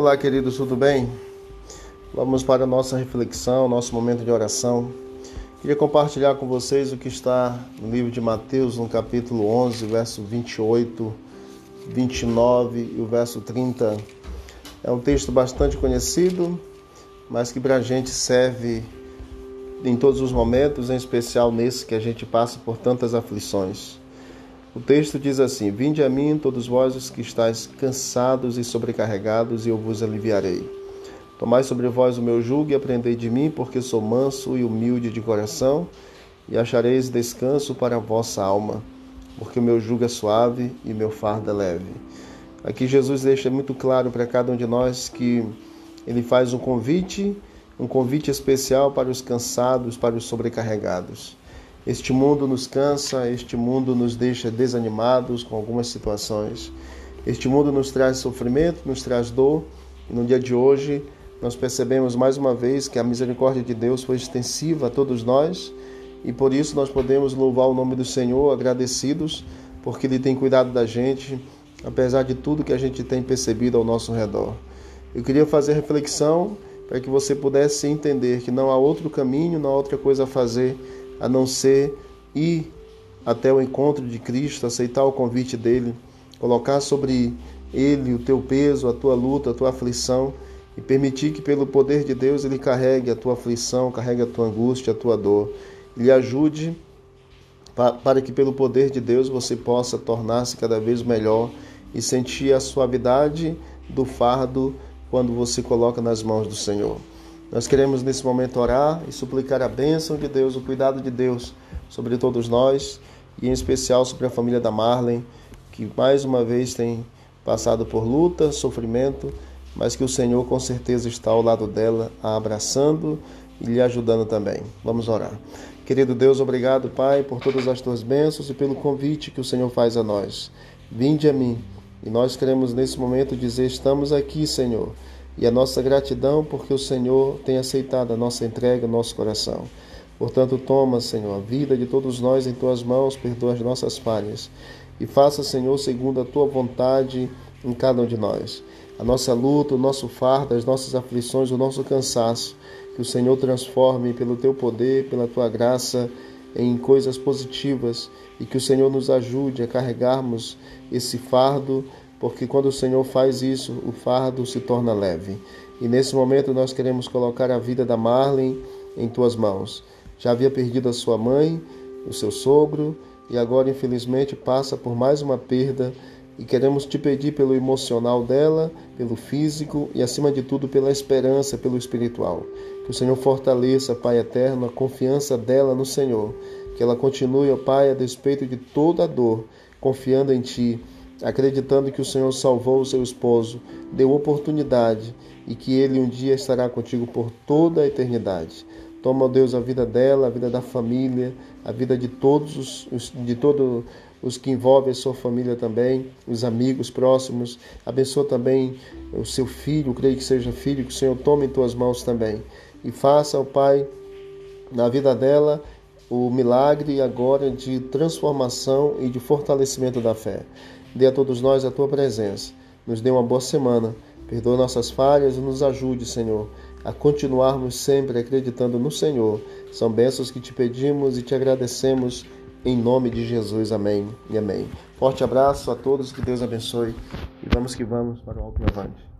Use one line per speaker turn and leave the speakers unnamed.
Olá, queridos, tudo bem? Vamos para a nossa reflexão, nosso momento de oração. Queria compartilhar com vocês o que está no livro de Mateus, no capítulo 11, verso 28, 29 e o verso 30. É um texto bastante conhecido, mas que para a gente serve em todos os momentos, em especial nesse que a gente passa por tantas aflições. O texto diz assim: Vinde a mim, todos vós que estáis cansados e sobrecarregados, e eu vos aliviarei. Tomai sobre vós o meu jugo e aprendei de mim, porque sou manso e humilde de coração, e achareis descanso para a vossa alma, porque o meu jugo é suave e meu fardo é leve. Aqui Jesus deixa muito claro para cada um de nós que ele faz um convite, um convite especial para os cansados, para os sobrecarregados. Este mundo nos cansa, este mundo nos deixa desanimados com algumas situações. Este mundo nos traz sofrimento, nos traz dor, e no dia de hoje nós percebemos mais uma vez que a misericórdia de Deus foi extensiva a todos nós e por isso nós podemos louvar o nome do Senhor agradecidos porque Ele tem cuidado da gente, apesar de tudo que a gente tem percebido ao nosso redor. Eu queria fazer reflexão para que você pudesse entender que não há outro caminho, não há outra coisa a fazer a não ser ir até o encontro de Cristo, aceitar o convite dele, colocar sobre ele o teu peso, a tua luta, a tua aflição e permitir que pelo poder de Deus ele carregue a tua aflição, carregue a tua angústia, a tua dor, lhe ajude para que pelo poder de Deus você possa tornar-se cada vez melhor e sentir a suavidade do fardo quando você coloca nas mãos do Senhor. Nós queremos nesse momento orar e suplicar a bênção de Deus, o cuidado de Deus sobre todos nós e em especial sobre a família da Marlene, que mais uma vez tem passado por luta, sofrimento, mas que o Senhor com certeza está ao lado dela, a abraçando e lhe ajudando também. Vamos orar. Querido Deus, obrigado, Pai, por todas as tuas bênçãos e pelo convite que o Senhor faz a nós. Vinde a mim. E nós queremos nesse momento dizer: estamos aqui, Senhor e a nossa gratidão porque o Senhor tem aceitado a nossa entrega, o nosso coração. Portanto, toma, Senhor, a vida de todos nós em tuas mãos, perdoa as nossas falhas e faça, Senhor, segundo a tua vontade em cada um de nós. A nossa luta, o nosso fardo, as nossas aflições, o nosso cansaço, que o Senhor transforme pelo teu poder, pela tua graça em coisas positivas e que o Senhor nos ajude a carregarmos esse fardo porque quando o Senhor faz isso, o fardo se torna leve. E nesse momento nós queremos colocar a vida da Marlene em tuas mãos. Já havia perdido a sua mãe, o seu sogro, e agora infelizmente passa por mais uma perda. E queremos te pedir pelo emocional dela, pelo físico e acima de tudo pela esperança, pelo espiritual. Que o Senhor fortaleça, Pai eterno, a confiança dela no Senhor. Que ela continue, ó Pai, a despeito de toda a dor, confiando em Ti acreditando que o Senhor salvou o seu esposo, deu oportunidade e que ele um dia estará contigo por toda a eternidade. Toma, Deus, a vida dela, a vida da família, a vida de todos os, de todos os que envolvem a sua família também, os amigos próximos. Abençoa também o seu filho, creio que seja filho, que o Senhor tome em tuas mãos também. E faça, ó Pai, na vida dela o milagre agora de transformação e de fortalecimento da fé. Dê a todos nós a tua presença. Nos dê uma boa semana. Perdoa nossas falhas e nos ajude, Senhor, a continuarmos sempre acreditando no Senhor. São bênçãos que te pedimos e te agradecemos em nome de Jesus. Amém e amém. Forte abraço a todos, que Deus abençoe e vamos que vamos para o alto e avante.